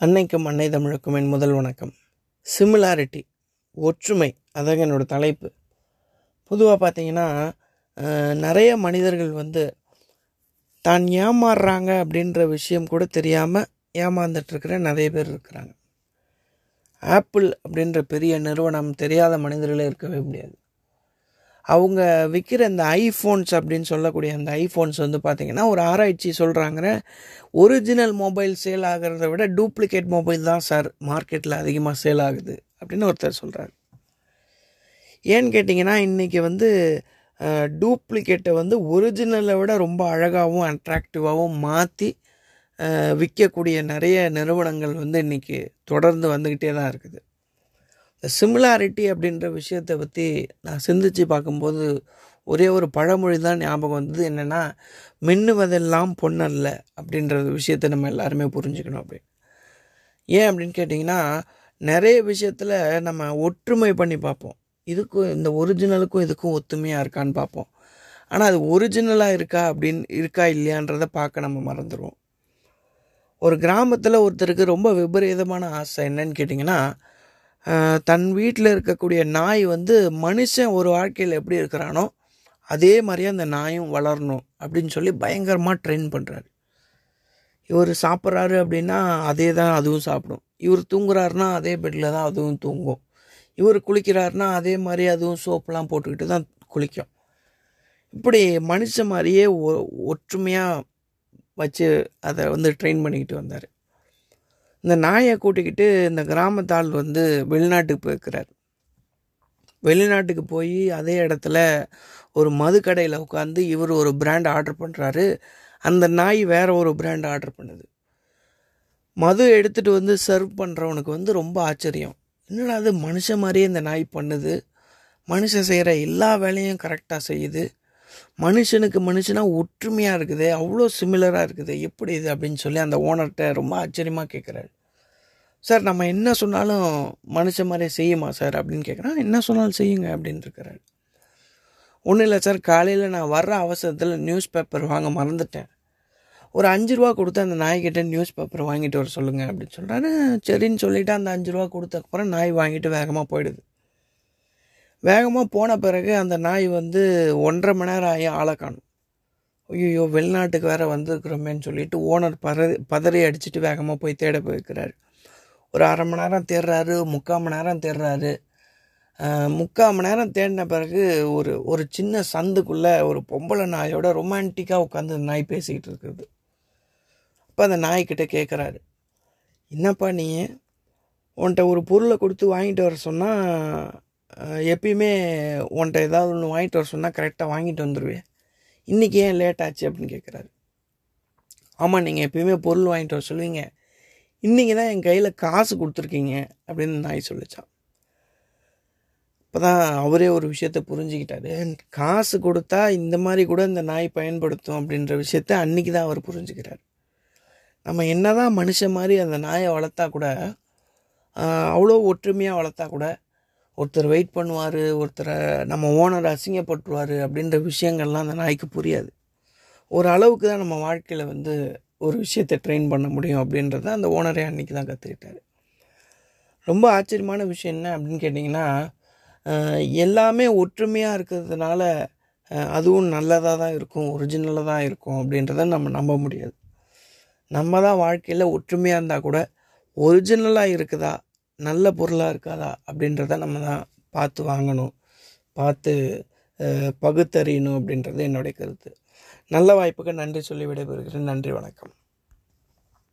அன்னைக்கும் அன்னை தமிழுக்கும் என் முதல் வணக்கம். சிமிலாரிட்டி ஒற்றுமை அதாங்க என்னோடய தலைப்பு. பொதுவாக பார்த்தீங்கன்னா நிறைய மனிதர்கள் வந்து தான் ஏமாறுறாங்க அப்படின்ற விஷயம் கூட தெரியாமல் ஏமாந்துட்டுருக்கிற நிறைய பேர் இருக்கிறாங்க. ஆப்பிள் அப்படின்ற பெரிய நிறுவனம் தெரியாத மனிதர்களே இருக்கவே முடியாது. அவங்க விற்கிற இந்த ஐஃபோன்ஸ் அப்படின்னு சொல்லக்கூடிய அந்த ஐஃபோன்ஸ் வந்து பார்த்திங்கன்னா ஒரு ஆராய்ச்சி சொல்கிறாங்க ஒரிஜினல் மொபைல் சேல் ஆகிறத விட டூப்ளிகேட் மொபைல் தான் சார் மார்க்கெட்டில் அதிகமாக சேல் ஆகுது அப்படின்னு ஒருத்தர் சொல்கிறார் ஏன்னு கேட்டிங்கன்னா இன்றைக்கி வந்து டூப்ளிகேட்டை வந்து ஒரிஜினலை விட ரொம்ப அழகாகவும் அட்ராக்டிவாகவும் மாற்றி விற்கக்கூடிய நிறைய நிறுவனங்கள் வந்து இன்றைக்கி தொடர்ந்து வந்துக்கிட்டே தான் இருக்குது. சிமிலாரிட்டி அப்படின்ற விஷயத்தை பற்றி நான் சிந்திச்சு பார்க்கும்போது ஒரே ஒரு பழமொழி தான் ஞாபகம் வந்தது. என்னென்னா மின்னுவதெல்லாம் பொன்னல்ல அப்படின்ற விஷயத்தை நம்ம எல்லாருமே புரிஞ்சுக்கணும் அப்படின்னு. ஏன் அப்படின்னு கேட்டிங்கன்னா நிறைய விஷயத்தில் நம்ம ஒற்றுமை பண்ணி பார்ப்போம். இதுக்கும் இந்த ஒரிஜினலுக்கும் இதுக்கும் ஒத்துமையாக இருக்கான்னு பார்ப்போம். ஆனால் அது ஒரிஜினலாக இருக்கா அப்படின்னு இருக்கா இல்லையான்றதை பார்க்க நம்ம மறந்துடுவோம் ஒரு கிராமத்தில் ஒருத்தருக்கு ரொம்ப விபரீதமான ஆசை என்னன்னு கேட்டிங்கன்னா தன் வீட்டில் இருக்கக்கூடிய நாய் வந்து மனுஷன் ஒரு வாழ்க்கையில் எப்படி இருக்கிறானோ அதே மாதிரியே அந்த நாயும் வளரணும் அப்படின்னு சொல்லி பயங்கரமாக ட்ரெயின் பண்ணுறாரு இவர் சாப்பிட்றாரு அப்படின்னா அதே தான் அதுவும் சாப்பிடும். இவர் தூங்குறாருனா அதே பெட்டில் தான் அதுவும் தூங்கும். இவர் குளிக்கிறாருன்னா அதே மாதிரி அதுவும் சோப்பெலாம் போட்டுக்கிட்டு தான் குளிக்கும். இப்படி மனுஷன் மாதிரியே ஒ ஒற்றுமையாக வச்சு அதை வந்து ட்ரெயின் பண்ணிக்கிட்டு வந்தார். இந்த நாயை கூட்டிக்கிட்டு இந்த கிராமத்தாள் வந்து வெளிநாட்டுக்கு போயிருக்கிறார். வெளிநாட்டுக்கு போய் அதே இடத்துல ஒரு மது கடையில் உட்காந்து இவர் ஒரு பிராண்ட் ஆர்டர் பண்ணுறாரு அந்த நாய் வேற ஒரு பிராண்ட் ஆர்டர் பண்ணுது. மது எடுத்துகிட்டு வந்து சர்வ் பண்ணுறவனுக்கு வந்து ரொம்ப ஆச்சரியம். என்னடா அது மனுஷன் மாதிரியே இந்த நாய் பண்ணுது. மனுஷன் செய்கிற எல்லா வேலையும் கரெக்டாக செய்யுது. மனுஷனுக்கு மனுஷனாக ஒற்றுமையாக இருக்குது அவ்வளோ சிமிலராக இருக்குது எப்படி இது அப்படின்னு சொல்லி அந்த ஓனர்கிட்ட ரொம்ப ஆச்சரியமாக கேட்குறாரு சார் நம்ம என்ன சொன்னாலும் மனுஷன் மாதிரியே செய்யுமா சார்? அப்படின்னு கேட்குறான் என்ன சொன்னாலும் செய்யுங்க அப்படின்னு இருக்கிறாரு ஒன்றும் இல்லை சார். காலையில் நான் வர்ற அவசரத்தில் நியூஸ் பேப்பர் வாங்க மறந்துட்டேன். ஒரு அஞ்சு ரூபா கொடுத்து அந்த நாய்கிட்ட நியூஸ் பேப்பர் வாங்கிட்டு வர சொல்லுங்கள் அப்படின்னு சொல்கிறாரு சரின்னு சொல்லிவிட்டு அந்த அஞ்சு ரூபா கொடுத்தக்கப்புறம் நாய் வாங்கிட்டு வேகமாக போயிடுது. வேகமாக போன பிறகு அந்த நாய் வந்து ஒன்றரை மணி நேரம் ஆகி ஆளை காணும். ஐயோ வெளிநாட்டுக்கு வேறு வந்திருக்கிறோமேன்னு சொல்லிட்டு ஓனர் பதறி பதறி அடிச்சுட்டு வேகமாக போய் தேட போயிருக்கிறாரு. ஒரு அரை மணி நேரம் தேடுறாரு முக்கால் மணி நேரம் தேடுறாரு முக்கால் மணி நேரம் தேடின பிறகு ஒரு ஒரு சின்ன சந்துக்குள்ளே ஒரு பொம்பளை நாயோட ரொமான்டிக்காக உட்காந்து அந்த நாய் பேசிக்கிட்டு இருக்குது அப்போ அந்த நாய்க்கிட்ட கேட்குறாரு என்னப்பா நீ? உன்கிட்ட ஒரு பொருளை கொடுத்து வாங்கிட்டு வர சொன்னால் எப்பயுமே உன்கிட்ட ஏதாவது ஒன்று வாங்கிட்டு வர சொன்னால் கரெக்டாக வாங்கிட்டு வந்துடுவேன் இன்றைக்கி ஏன் லேட் ஆச்சு? அப்படின்னு கேட்குறாரு ஆமாம் நீங்கள் எப்பயுமே பொருள் வாங்கிட்டு வர சொல்லுவீங்க. இன்றைக்கி தான் என் கையில் காசு கொடுத்துருக்கீங்க அப்படின்னு நாய் சொல்லிச்சான் அப்போ தான் அவரே ஒரு விஷயத்த புரிஞ்சுக்கிட்டாரு. காசு கொடுத்தா இந்த மாதிரி கூட இந்த நாய் பயன்படுத்தும் அப்படின்ற விஷயத்த அன்றைக்கி தான் அவர் புரிஞ்சுக்கிறார். நம்ம என்ன தான் மனுஷன் மாதிரி அந்த நாயை வளர்த்தா கூட அவ்வளோ ஒற்றுமையாக வளர்த்தா கூட ஒருத்தர் வெயிட் பண்ணுவார் ஒருத்தரை நம்ம ஓனர் அசிங்கப்பட்டுருவார் அப்படின்ற விஷயங்கள்லாம் அந்த நாய்க்கு புரியாது. ஒரு அளவுக்கு தான் நம்ம வாழ்க்கையில் வந்து ஒரு விஷயத்தை ட்ரெயின் பண்ண முடியும் அப்படின்றத அந்த ஓனரே அன்றைக்கி தான் கற்றுக்கிட்டாரு ரொம்ப ஆச்சரியமான விஷயம் என்ன அப்படின்னு கேட்டிங்கன்னா எல்லாமே ஒற்றுமையாக இருக்கிறதுனால அதுவும் நல்லதாக தான் இருக்கும் ஒரிஜினலாக தான் இருக்கும் அப்படின்றத நம்ம நம்ப முடியாது. நம்ம தான் வாழ்க்கையில் ஒற்றுமையாக இருந்தால் கூட ஒரிஜினலாக இருக்குதா நல்ல பொருளாக இருக்காதா அப்படின்றத நம்ம தான் பார்த்து வாங்கணும் பார்த்து பகுத்தறியணும் அப்படின்றது என்னுடைய கருத்து. நல்ல வாய்ப்புக்கு நன்றி சொல்லி விடைபெறுகிறேன். நன்றி வணக்கம்.